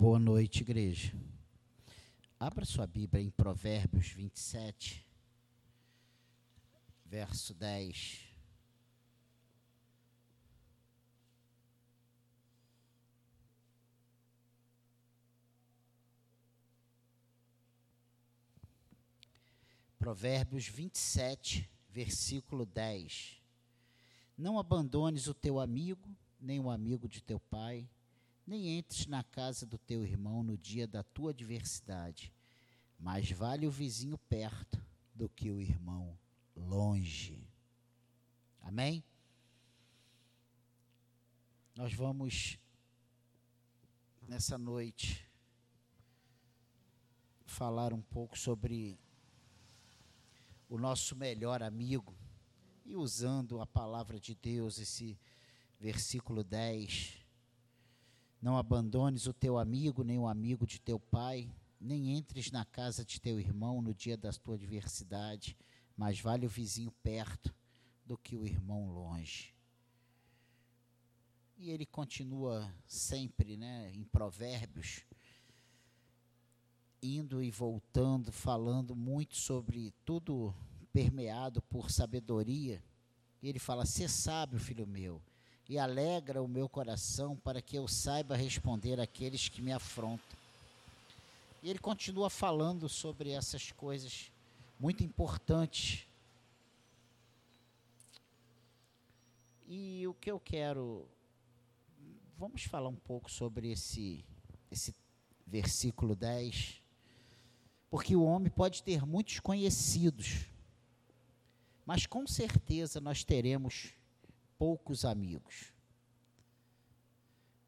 Boa noite, igreja. Abra sua Bíblia em Provérbios 27, verso 10. Provérbios 27, versículo 10. Não abandones o teu amigo, nem o amigo de teu pai, nem entres na casa do teu irmão no dia da tua adversidade. Mais vale o vizinho perto do que o irmão longe. Amém? Nós vamos, nessa noite, falar um pouco sobre o nosso melhor amigo e usando a palavra de Deus, esse versículo 10 não abandones o teu amigo, nem o amigo de teu pai, nem entres na casa de teu irmão no dia da tua adversidade, mas vale o vizinho perto do que o irmão longe. E ele continua sempre, né, em Provérbios, indo e voltando, falando muito sobre tudo permeado por sabedoria. E ele fala: "Ser sábio, filho meu, e alegra o meu coração para que eu saiba responder àqueles que me afrontam. E ele continua falando sobre essas coisas muito importantes. E o que eu quero. Vamos falar um pouco sobre esse, esse versículo 10. Porque o homem pode ter muitos conhecidos, mas com certeza nós teremos poucos amigos.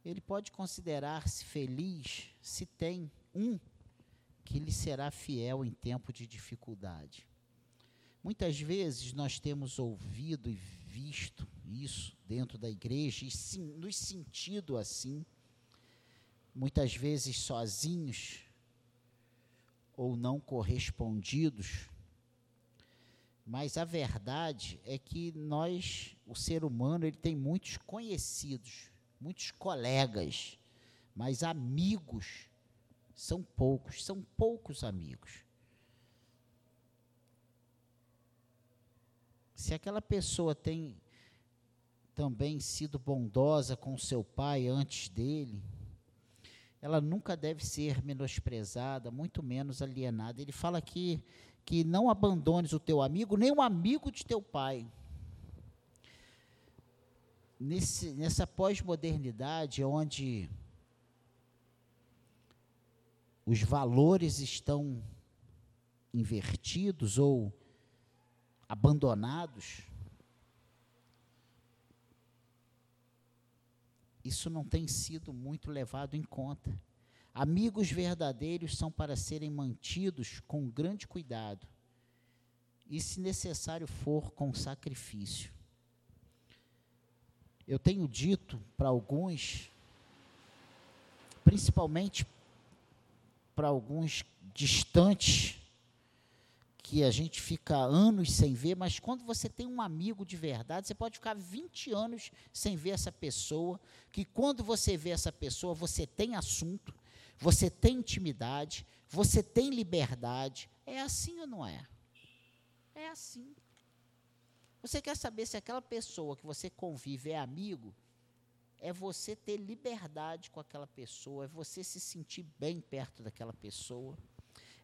Ele pode considerar-se feliz se tem um que lhe será fiel em tempo de dificuldade. Muitas vezes nós temos ouvido e visto isso dentro da igreja e sim, nos sentido assim, muitas vezes sozinhos ou não correspondidos mas a verdade é que nós, o ser humano, ele tem muitos conhecidos, muitos colegas, mas amigos são poucos, são poucos amigos. Se aquela pessoa tem também sido bondosa com seu pai antes dele, ela nunca deve ser menosprezada, muito menos alienada. Ele fala aqui que não abandones o teu amigo, nem o amigo de teu pai. Nesse, nessa pós-modernidade, onde os valores estão invertidos ou abandonados, isso não tem sido muito levado em conta. Amigos verdadeiros são para serem mantidos com grande cuidado e, se necessário for, com sacrifício. Eu tenho dito para alguns, principalmente para alguns distantes, que a gente fica anos sem ver, mas quando você tem um amigo de verdade, você pode ficar 20 anos sem ver essa pessoa, que quando você vê essa pessoa, você tem assunto, você tem intimidade, você tem liberdade. É assim ou não é? É assim. Você quer saber se aquela pessoa que você convive é amigo? É você ter liberdade com aquela pessoa, é você se sentir bem perto daquela pessoa,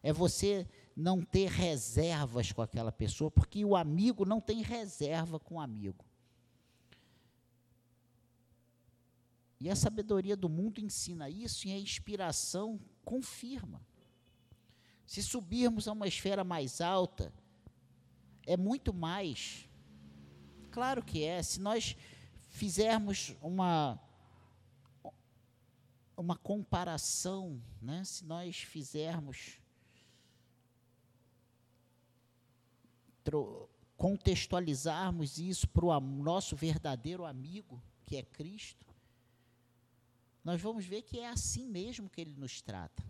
é você não ter reservas com aquela pessoa, porque o amigo não tem reserva com o amigo. E a sabedoria do mundo ensina isso e a inspiração confirma. Se subirmos a uma esfera mais alta, é muito mais. Claro que é. Se nós fizermos uma uma comparação, né? Se nós fizermos contextualizarmos isso para o nosso verdadeiro amigo, que é Cristo, nós vamos ver que é assim mesmo que ele nos trata.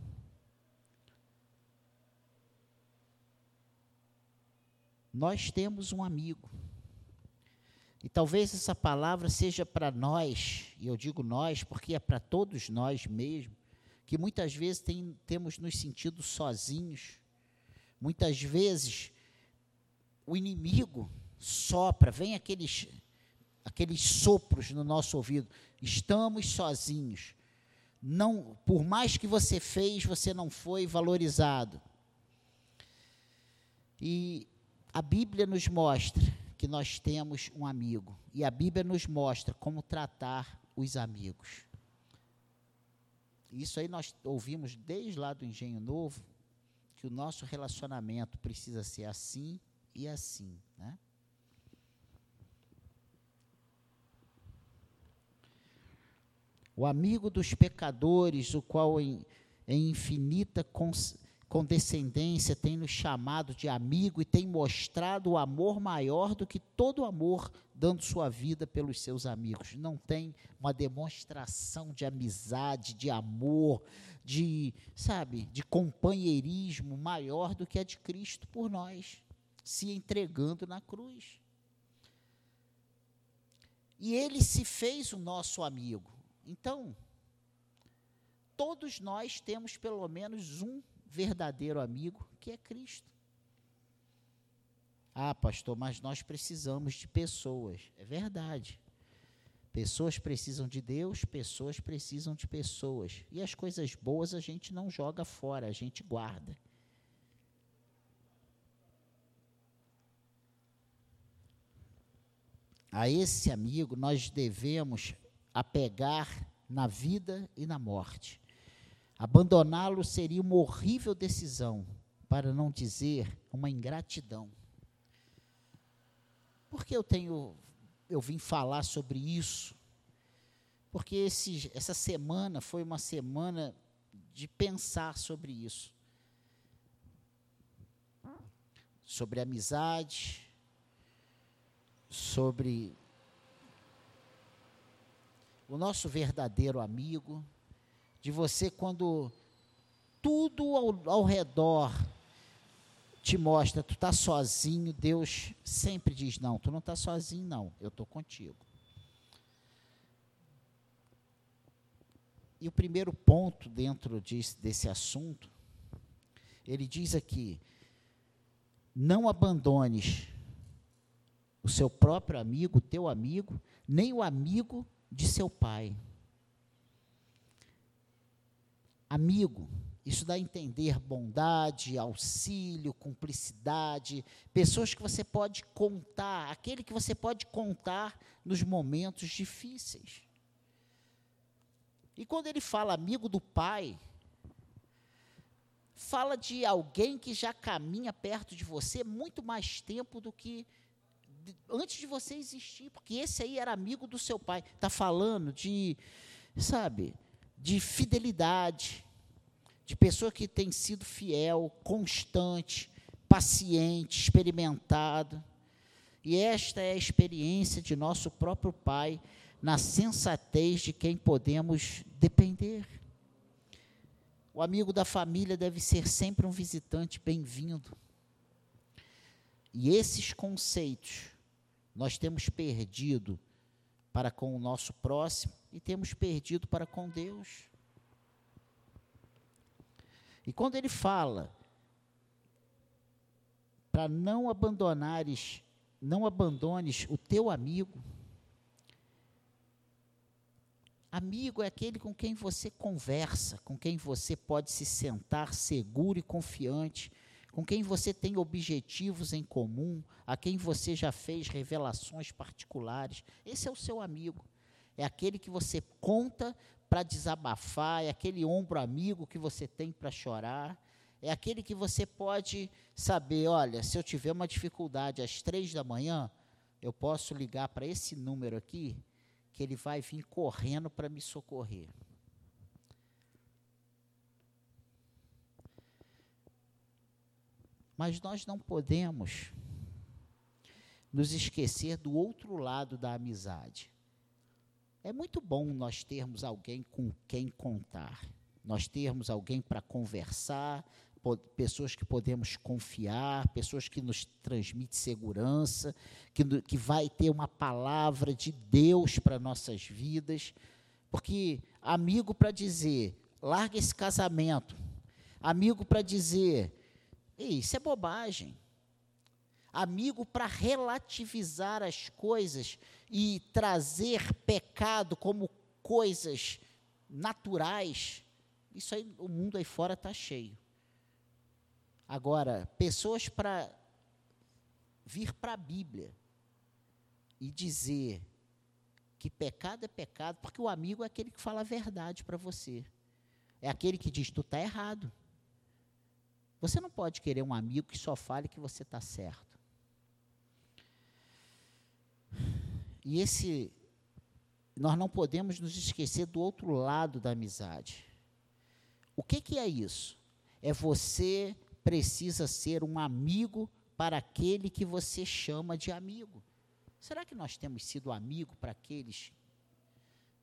Nós temos um amigo. E talvez essa palavra seja para nós, e eu digo nós porque é para todos nós mesmo, que muitas vezes tem, temos nos sentido sozinhos. Muitas vezes o inimigo sopra, vem aqueles, aqueles sopros no nosso ouvido. Estamos sozinhos. Não, por mais que você fez, você não foi valorizado. E a Bíblia nos mostra que nós temos um amigo. E a Bíblia nos mostra como tratar os amigos. Isso aí nós ouvimos desde lá do Engenho Novo, que o nosso relacionamento precisa ser assim e assim. Né? O amigo dos pecadores, o qual em, em infinita cons, condescendência tem nos chamado de amigo e tem mostrado o amor maior do que todo amor, dando sua vida pelos seus amigos. Não tem uma demonstração de amizade, de amor, de, sabe, de companheirismo maior do que a de Cristo por nós, se entregando na cruz. E ele se fez o nosso amigo. Então, todos nós temos pelo menos um verdadeiro amigo, que é Cristo. Ah, pastor, mas nós precisamos de pessoas. É verdade. Pessoas precisam de Deus, pessoas precisam de pessoas. E as coisas boas a gente não joga fora, a gente guarda. A esse amigo nós devemos apegar na vida e na morte. Abandoná-lo seria uma horrível decisão, para não dizer uma ingratidão. Por que eu tenho eu vim falar sobre isso? Porque esse, essa semana foi uma semana de pensar sobre isso. Sobre amizade, sobre o nosso verdadeiro amigo, de você quando tudo ao, ao redor te mostra, tu está sozinho, Deus sempre diz, não, tu não está sozinho não, eu estou contigo. E o primeiro ponto dentro desse, desse assunto, ele diz aqui, não abandones o seu próprio amigo, teu amigo, nem o amigo de seu pai. Amigo, isso dá a entender bondade, auxílio, cumplicidade, pessoas que você pode contar, aquele que você pode contar nos momentos difíceis. E quando ele fala amigo do pai, fala de alguém que já caminha perto de você muito mais tempo do que antes de você existir, porque esse aí era amigo do seu pai. Está falando de, sabe, de fidelidade, de pessoa que tem sido fiel, constante, paciente, experimentado. E esta é a experiência de nosso próprio Pai, na sensatez de quem podemos depender. O amigo da família deve ser sempre um visitante bem-vindo. E esses conceitos nós temos perdido para com o nosso próximo e temos perdido para com Deus. E quando ele fala para não abandonares, não abandones o teu amigo. Amigo é aquele com quem você conversa, com quem você pode se sentar seguro e confiante com quem você tem objetivos em comum, a quem você já fez revelações particulares. Esse é o seu amigo. É aquele que você conta para desabafar, é aquele ombro amigo que você tem para chorar, é aquele que você pode saber: olha, se eu tiver uma dificuldade às três da manhã, eu posso ligar para esse número aqui, que ele vai vir correndo para me socorrer. Mas nós não podemos nos esquecer do outro lado da amizade. É muito bom nós termos alguém com quem contar, nós termos alguém para conversar, pessoas que podemos confiar, pessoas que nos transmitem segurança, que, que vai ter uma palavra de Deus para nossas vidas, porque amigo para dizer larga esse casamento. Amigo para dizer, isso é bobagem. Amigo para relativizar as coisas e trazer pecado como coisas naturais. Isso aí, o mundo aí fora está cheio. Agora, pessoas para vir para a Bíblia e dizer que pecado é pecado, porque o amigo é aquele que fala a verdade para você. É aquele que diz, tu está errado. Você não pode querer um amigo que só fale que você está certo. E esse, nós não podemos nos esquecer do outro lado da amizade. O que, que é isso? É você precisa ser um amigo para aquele que você chama de amigo. Será que nós temos sido amigo para aqueles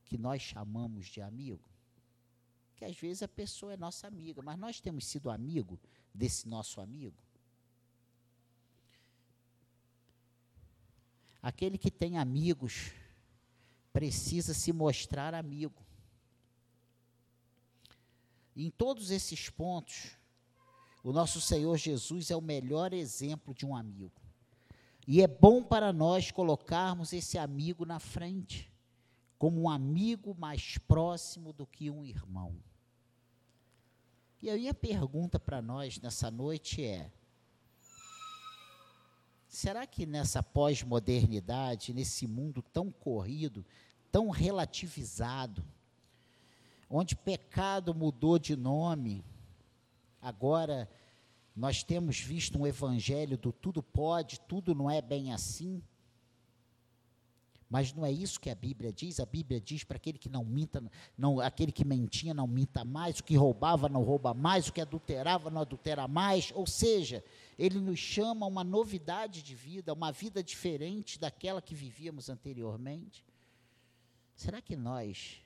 que nós chamamos de amigo? Que às vezes a pessoa é nossa amiga, mas nós temos sido amigo desse nosso amigo? Aquele que tem amigos precisa se mostrar amigo. em todos esses pontos, o nosso Senhor Jesus é o melhor exemplo de um amigo. E é bom para nós colocarmos esse amigo na frente, como um amigo mais próximo do que um irmão. E a minha pergunta para nós nessa noite é: será que nessa pós-modernidade, nesse mundo tão corrido, tão relativizado, onde pecado mudou de nome, agora nós temos visto um evangelho do tudo pode, tudo não é bem assim? Mas não é isso que a Bíblia diz. A Bíblia diz para aquele que não minta, não, aquele que mentia não minta mais, o que roubava não rouba mais, o que adulterava não adultera mais. Ou seja, ele nos chama a uma novidade de vida, uma vida diferente daquela que vivíamos anteriormente. Será que nós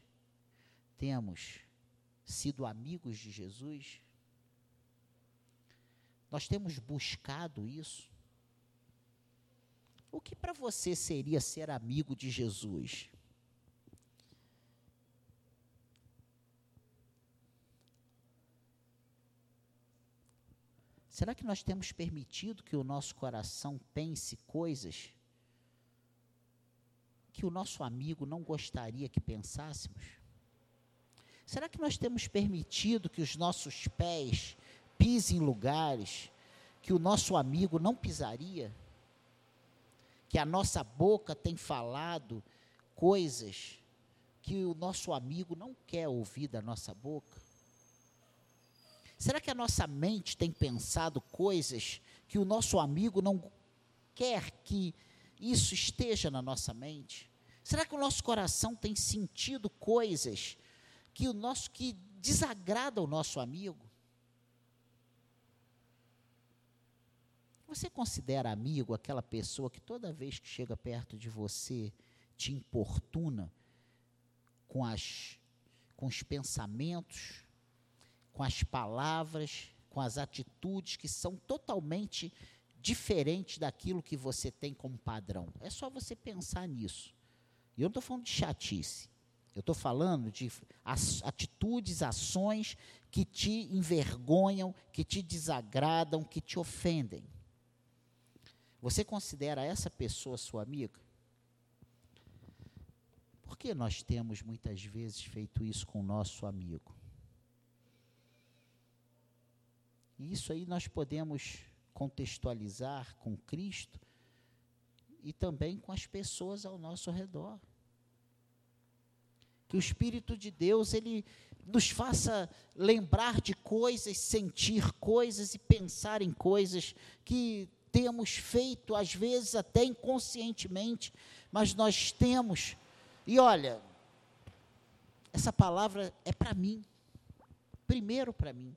temos sido amigos de Jesus? Nós temos buscado isso? O que para você seria ser amigo de Jesus? Será que nós temos permitido que o nosso coração pense coisas que o nosso amigo não gostaria que pensássemos? Será que nós temos permitido que os nossos pés pisem em lugares que o nosso amigo não pisaria? Que a nossa boca tem falado coisas que o nosso amigo não quer ouvir da nossa boca? Será que a nossa mente tem pensado coisas que o nosso amigo não quer que isso esteja na nossa mente? Será que o nosso coração tem sentido coisas que o nosso que desagrada o nosso amigo? Você considera amigo aquela pessoa que toda vez que chega perto de você te importuna com, as, com os pensamentos, com as palavras, com as atitudes que são totalmente diferentes daquilo que você tem como padrão? É só você pensar nisso. E eu não estou falando de chatice. Eu estou falando de atitudes, ações que te envergonham, que te desagradam, que te ofendem. Você considera essa pessoa sua amiga? Por que nós temos muitas vezes feito isso com o nosso amigo? E isso aí nós podemos contextualizar com Cristo e também com as pessoas ao nosso redor. Que o Espírito de Deus, ele nos faça lembrar de coisas, sentir coisas e pensar em coisas que temos feito, às vezes até inconscientemente, mas nós temos. E olha, essa palavra é para mim, primeiro para mim.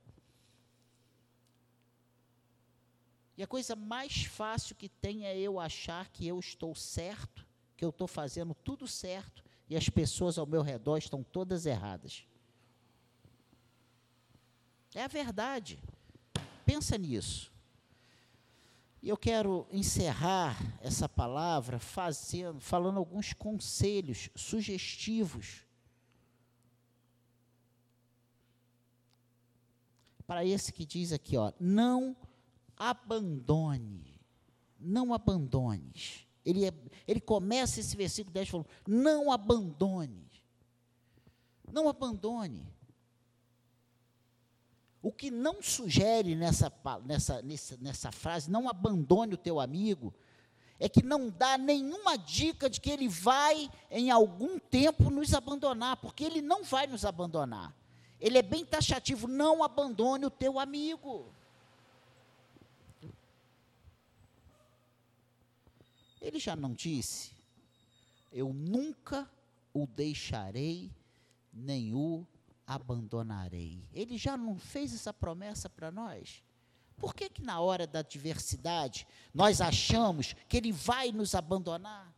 E a coisa mais fácil que tem é eu achar que eu estou certo, que eu estou fazendo tudo certo e as pessoas ao meu redor estão todas erradas. É a verdade. Pensa nisso. E eu quero encerrar essa palavra fazendo, falando alguns conselhos sugestivos para esse que diz aqui, ó, não abandone, não abandones. Ele, é, ele começa esse versículo 10 falando: não abandone, não abandone. O que não sugere nessa, nessa, nessa, nessa frase, não abandone o teu amigo, é que não dá nenhuma dica de que ele vai, em algum tempo, nos abandonar, porque ele não vai nos abandonar. Ele é bem taxativo: não abandone o teu amigo. Ele já não disse: Eu nunca o deixarei, nem o abandonarei. Ele já não fez essa promessa para nós? Por que, que na hora da adversidade nós achamos que ele vai nos abandonar?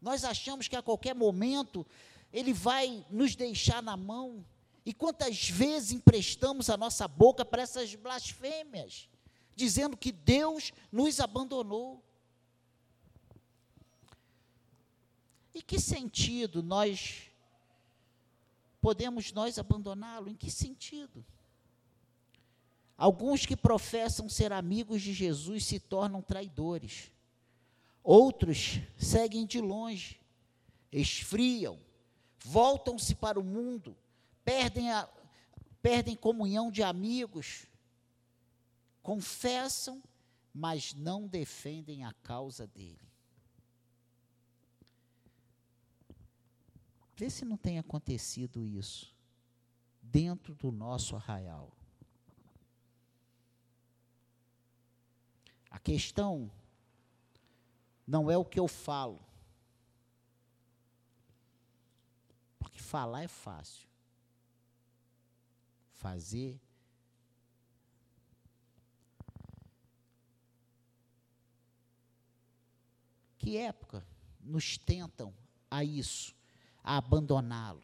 Nós achamos que a qualquer momento ele vai nos deixar na mão. E quantas vezes emprestamos a nossa boca para essas blasfêmias, dizendo que Deus nos abandonou? Em que sentido nós podemos nós abandoná-lo? Em que sentido? Alguns que professam ser amigos de Jesus se tornam traidores. Outros seguem de longe, esfriam, voltam-se para o mundo, perdem, a, perdem comunhão de amigos, confessam, mas não defendem a causa dele. Vê se não tem acontecido isso dentro do nosso arraial. A questão não é o que eu falo. Porque falar é fácil. Fazer. Que época nos tentam a isso? A abandoná-lo.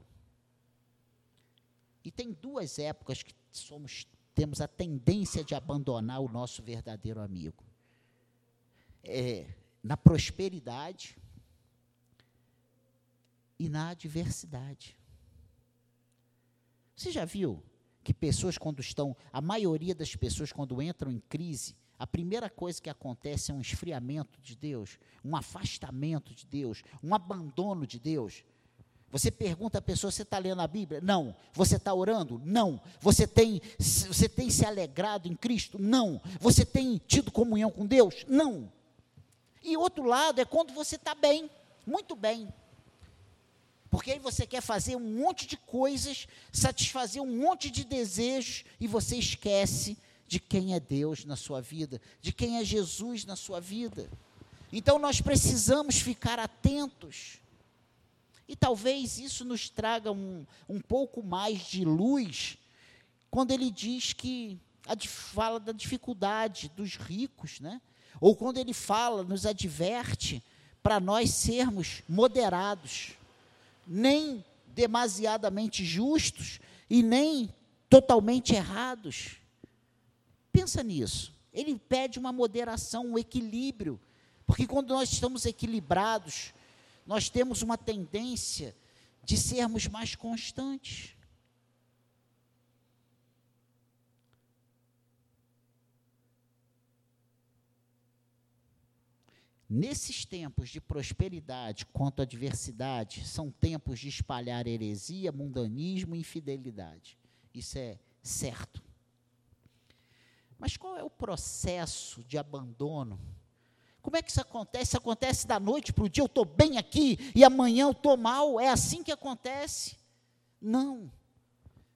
E tem duas épocas que somos, temos a tendência de abandonar o nosso verdadeiro amigo. É, na prosperidade e na adversidade. Você já viu que pessoas quando estão, a maioria das pessoas quando entram em crise, a primeira coisa que acontece é um esfriamento de Deus, um afastamento de Deus, um abandono de Deus. Você pergunta à pessoa: você está lendo a Bíblia? Não. Você está orando? Não. Você tem, você tem se alegrado em Cristo? Não. Você tem tido comunhão com Deus? Não. E outro lado é quando você está bem, muito bem. Porque aí você quer fazer um monte de coisas, satisfazer um monte de desejos e você esquece de quem é Deus na sua vida, de quem é Jesus na sua vida. Então nós precisamos ficar atentos e talvez isso nos traga um, um pouco mais de luz quando ele diz que a, fala da dificuldade dos ricos, né? ou quando ele fala, nos adverte para nós sermos moderados, nem demasiadamente justos e nem totalmente errados. Pensa nisso. Ele pede uma moderação, um equilíbrio, porque quando nós estamos equilibrados, nós temos uma tendência de sermos mais constantes. Nesses tempos de prosperidade quanto adversidade, são tempos de espalhar heresia, mundanismo e infidelidade. Isso é certo. Mas qual é o processo de abandono como é que isso acontece? Isso acontece da noite para o dia, eu estou bem aqui e amanhã eu estou mal. É assim que acontece? Não.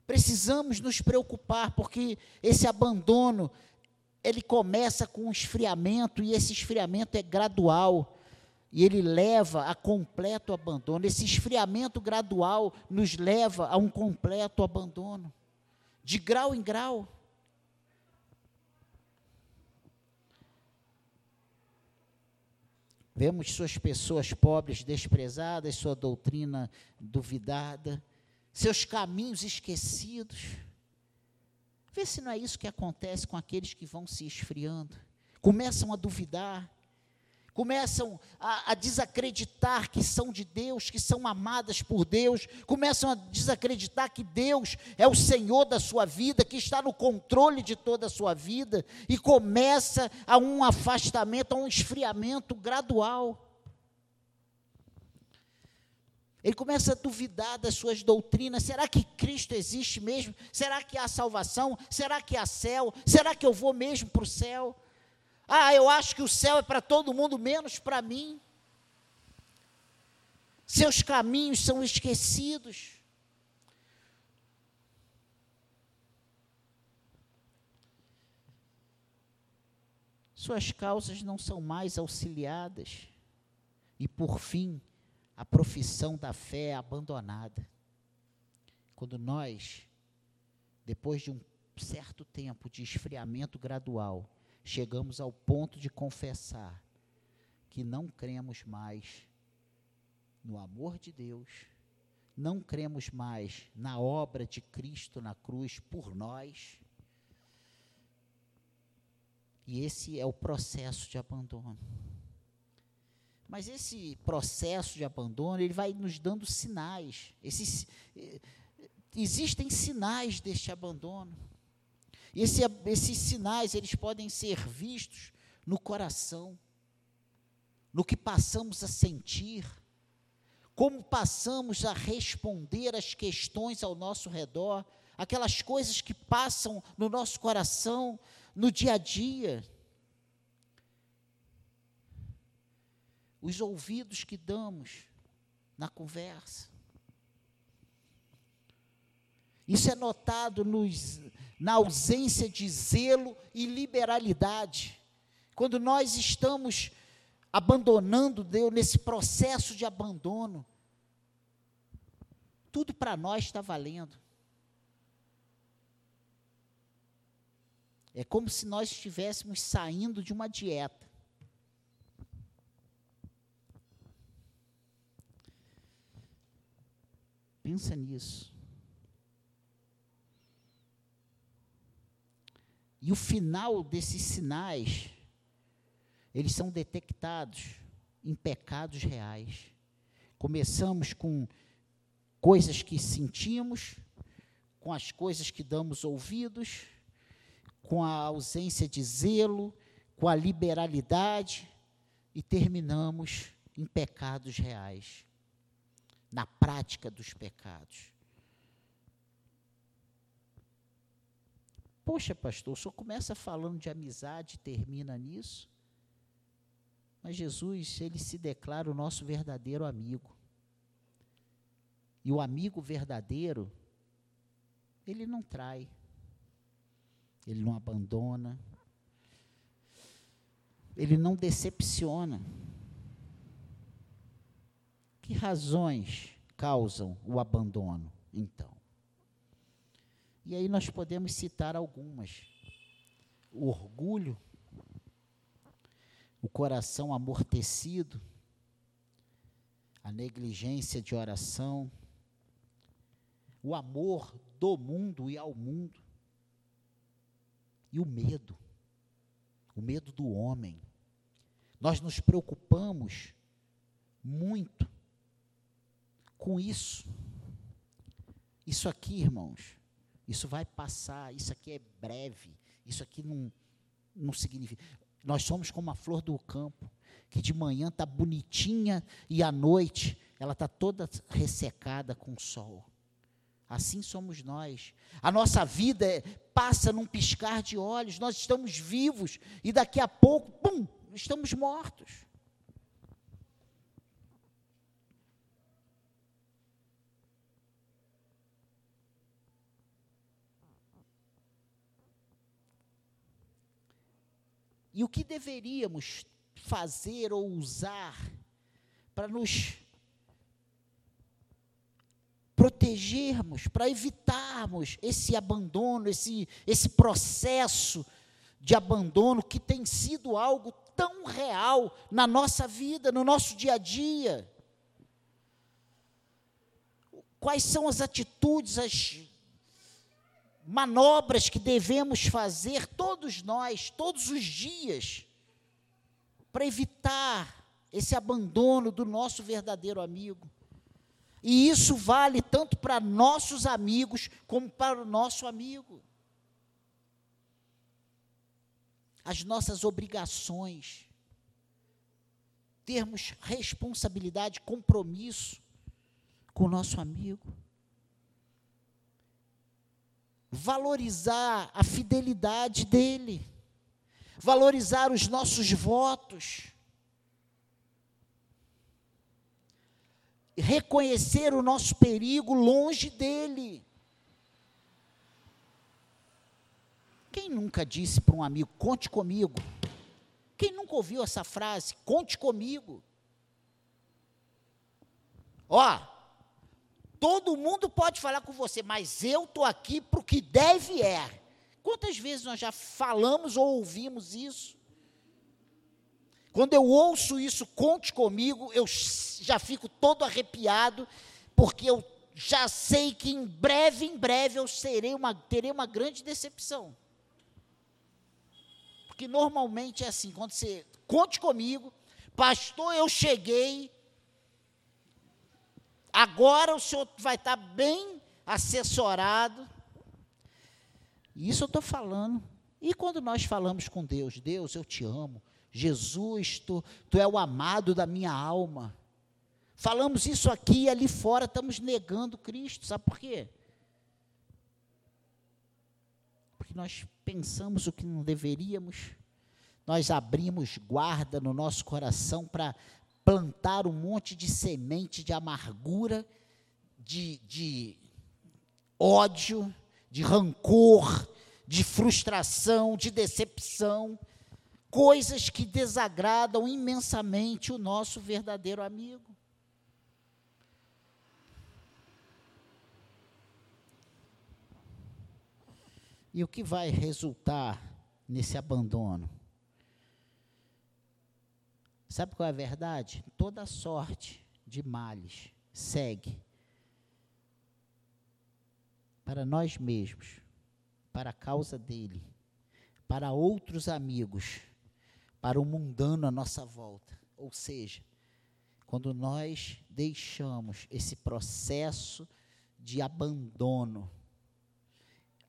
Precisamos nos preocupar, porque esse abandono, ele começa com um esfriamento, e esse esfriamento é gradual. E ele leva a completo abandono. Esse esfriamento gradual nos leva a um completo abandono. De grau em grau. Vemos suas pessoas pobres desprezadas, sua doutrina duvidada, seus caminhos esquecidos. Vê se não é isso que acontece com aqueles que vão se esfriando. Começam a duvidar, começam a, a, desacreditar que são de Deus, que são amadas por Deus, começam a desacreditar que Deus é o Senhor da sua vida, que está no controle de toda a sua vida, e começa a um afastamento, a um esfriamento gradual. Ele começa a duvidar das suas doutrinas. Será que Cristo existe mesmo? Será que há salvação? Será que há céu? Será que eu vou mesmo para o céu? Ah, eu acho que o céu é para todo mundo, menos para mim. Seus caminhos são esquecidos. Suas causas não são mais auxiliadas. E por fim, a profissão da fé é abandonada. Quando nós, depois de um certo tempo de esfriamento gradual, chegamos ao ponto de confessar que não cremos mais no amor de Deus, não cremos mais na obra de Cristo na cruz por nós. E esse é o processo de abandono. Mas esse processo de abandono, ele vai nos dando sinais. Esses, eh, existem sinais deste abandono. Esse, esses sinais, eles podem ser vistos no coração, no que passamos a sentir, como passamos a responder às questões ao nosso redor, aquelas coisas que passam no nosso coração no dia a dia. Os ouvidos que damos na conversa. Isso é notado nos, na ausência de zelo e liberalidade. Quando nós estamos abandonando Deus, nesse processo de abandono, tudo para nós está valendo. É como se nós estivéssemos saindo de uma dieta. Pensa nisso. E o final desses sinais, eles são detectados em pecados reais. Começamos com coisas que sentimos, com as coisas que damos ouvidos, com a ausência de zelo, com a liberalidade e terminamos em pecados reais, na prática dos pecados. Poxa, pastor, o senhor começa falando de amizade e termina nisso? Mas Jesus, ele se declara o nosso verdadeiro amigo. E o amigo verdadeiro, ele não trai, ele não abandona, ele não decepciona. Que razões causam o abandono, então? E aí nós podemos citar algumas. O orgulho, o coração amortecido, a negligência de oração, o amor do mundo e ao mundo, e o medo, o medo do homem. Nós nos preocupamos muito com isso. Isso aqui, irmãos, isso vai passar, isso aqui é breve, isso aqui não, não significa. Nós somos como a flor do campo, que de manhã está bonitinha e à noite ela está toda ressecada com o sol. Assim somos nós. A nossa vida é, passa num piscar de olhos, nós estamos vivos e daqui a pouco, pum, estamos mortos. E o que deveríamos fazer ou usar para nos protegermos, para evitarmos esse abandono, esse, esse processo de abandono que tem sido algo tão real na nossa vida, no nosso dia a dia. Quais são as atitudes, as manobras que devemos fazer todos nós, todos os dias, para evitar esse abandono do nosso verdadeiro amigo. E isso vale tanto para nossos amigos como para o nosso amigo. As nossas obrigações, termos responsabilidade, compromisso com o nosso amigo. Valorizar a fidelidade dele, valorizar os nossos votos reconhecer o nosso perigo longe dele. Quem nunca disse para um amigo, conte comigo? Quem nunca ouviu essa frase, conte comigo? Ó, todo mundo pode falar com você, mas eu estou aqui para o que deve é. Quantas vezes nós já falamos ou ouvimos isso? Quando eu ouço isso, conte comigo, eu já fico todo arrepiado, porque eu já sei que em breve, em breve eu serei uma, terei uma grande decepção. Porque normalmente é assim, quando você conte comigo, pastor, eu cheguei, agora o senhor vai estar bem assessorado. Isso eu estou falando. E quando nós falamos com Deus, Deus, eu te amo, Jesus, tu, tu é o amado da minha alma. Falamos isso aqui e ali fora estamos negando Cristo, sabe por quê? Porque nós pensamos o que não deveríamos, nós abrimos guarda no nosso coração para plantar um monte de semente de amargura, de, de ódio, de rancor, de frustração, de decepção coisas que desagradam imensamente o nosso verdadeiro amigo. E o que vai resultar nesse abandono? Sabe qual é a verdade? Toda sorte de males segue para nós mesmos, para a causa dele, para outros amigos para o mundano à nossa volta. Ou seja, quando nós deixamos esse processo de abandono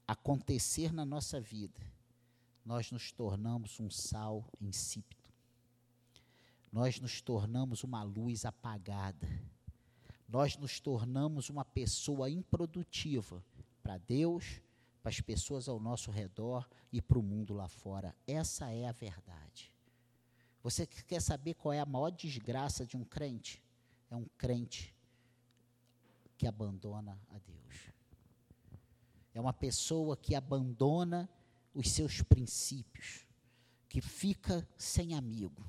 acontecer na nossa vida, nós nos tornamos um sal insípido. Nós nos tornamos uma luz apagada. Nós nos tornamos uma pessoa improdutiva para Deus, para as pessoas ao nosso redor e para o mundo lá fora. Essa é a verdade. Você quer saber qual é a maior desgraça de um crente? É um crente que abandona a Deus. É uma pessoa que abandona os seus princípios, que fica sem amigo.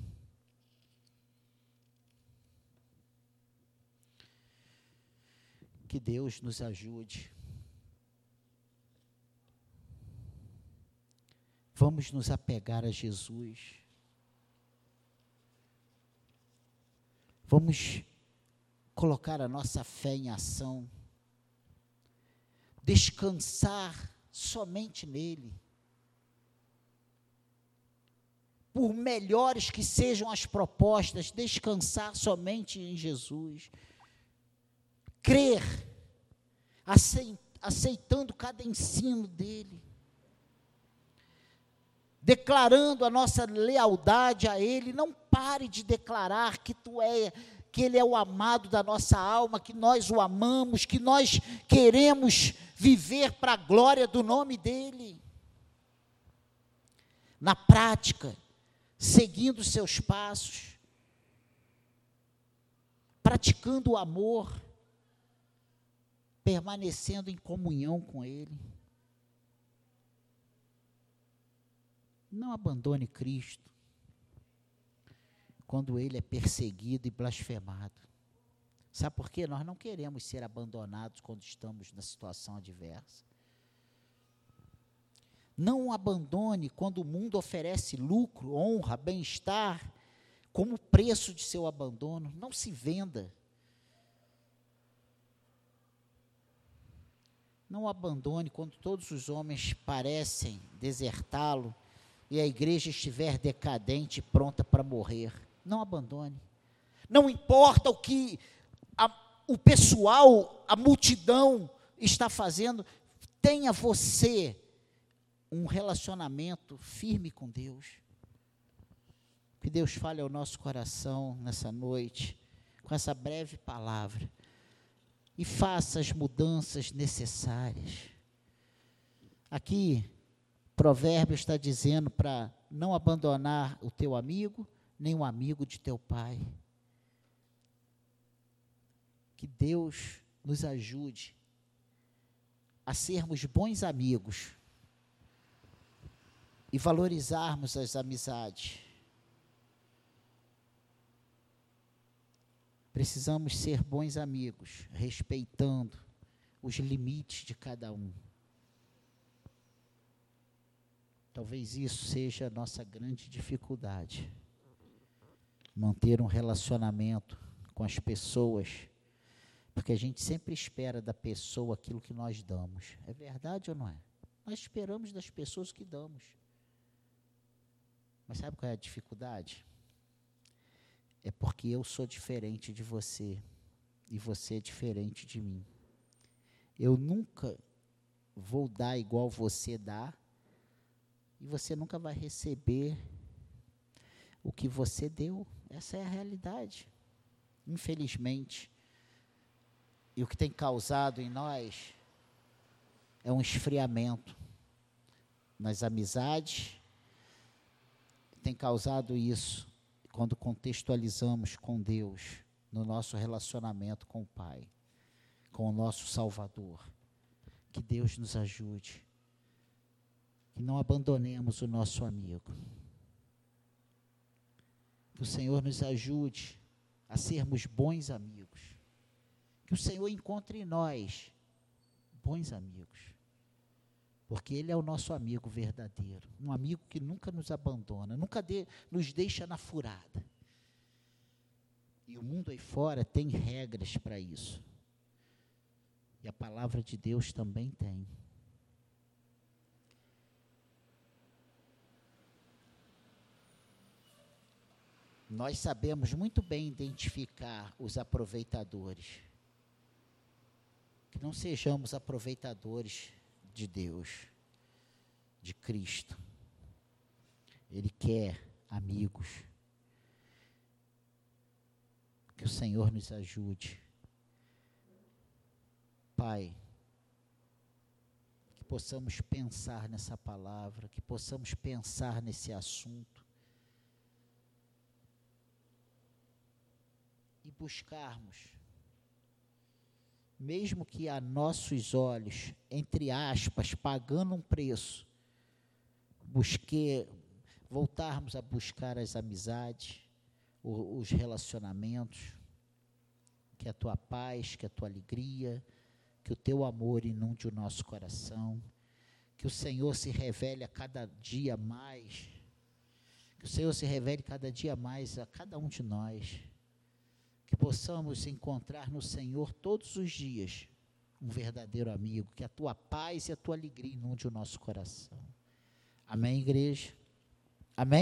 Que Deus nos ajude. Vamos nos apegar a Jesus. Vamos colocar a nossa fé em ação, descansar somente nele. Por melhores que sejam as propostas, descansar somente em Jesus. Crer, aceitando cada ensino dele declarando a nossa lealdade a Ele. Não pare de declarar que tu é, que Ele é o amado da nossa alma, que nós o amamos, que nós queremos viver para a glória do nome dEle. Na prática, seguindo os seus passos, praticando o amor, permanecendo em comunhão com Ele. Não abandone Cristo quando ele é perseguido e blasfemado. Sabe por quê? Nós não queremos ser abandonados quando estamos na situação adversa. Não o abandone quando o mundo oferece lucro, honra, bem-estar como preço de seu abandono. Não se venda. Não o abandone quando todos os homens parecem desertá-lo e a igreja estiver decadente, pronta para morrer, não abandone. Não importa o que a, o pessoal, a multidão está fazendo, tenha você um relacionamento firme com Deus. Que Deus fale ao nosso coração nessa noite, com essa breve palavra, e faça as mudanças necessárias. Aqui, provérbio está dizendo para não abandonar o teu amigo, nem o amigo de teu pai. Que Deus nos ajude a sermos bons amigos e valorizarmos as amizades. Precisamos ser bons amigos, respeitando os limites de cada um. Talvez isso seja a nossa grande dificuldade. Manter um relacionamento com as pessoas, porque a gente sempre espera da pessoa aquilo que nós damos. É verdade ou não é? Nós esperamos das pessoas que damos. Mas sabe qual é a dificuldade? É porque eu sou diferente de você e você é diferente de mim. Eu nunca vou dar igual você dá e você nunca vai receber o que você deu. Essa é a realidade. Infelizmente. E o que tem causado em nós é um esfriamento nas amizades, tem causado isso quando contextualizamos com Deus no nosso relacionamento com o Pai, com o nosso Salvador. Que Deus nos ajude que não abandonemos o nosso amigo. Que o Senhor nos ajude a sermos bons amigos. Que o Senhor encontre em nós bons amigos. Porque Ele é o nosso amigo verdadeiro. Um amigo que nunca nos abandona, nunca de, nos deixa na furada. E o mundo aí fora tem regras para isso. E a palavra de Deus também tem. nós sabemos muito bem identificar os aproveitadores. Que não sejamos aproveitadores de Deus, de Cristo. Ele quer amigos. Que o Senhor nos ajude. Pai, que possamos pensar nessa palavra, que possamos pensar nesse assunto e buscarmos, mesmo que a nossos olhos, entre aspas, pagando um preço, busque, voltarmos a buscar as amizades, os relacionamentos, que a tua paz, que a tua alegria, que o teu amor inunde o nosso coração, que o Senhor se revele a cada dia mais, que o Senhor se revele cada dia mais a cada um de nós que possamos encontrar no Senhor todos os dias um verdadeiro amigo, que a tua paz e a tua alegria inunde o nosso coração. Amém, igreja? Amém?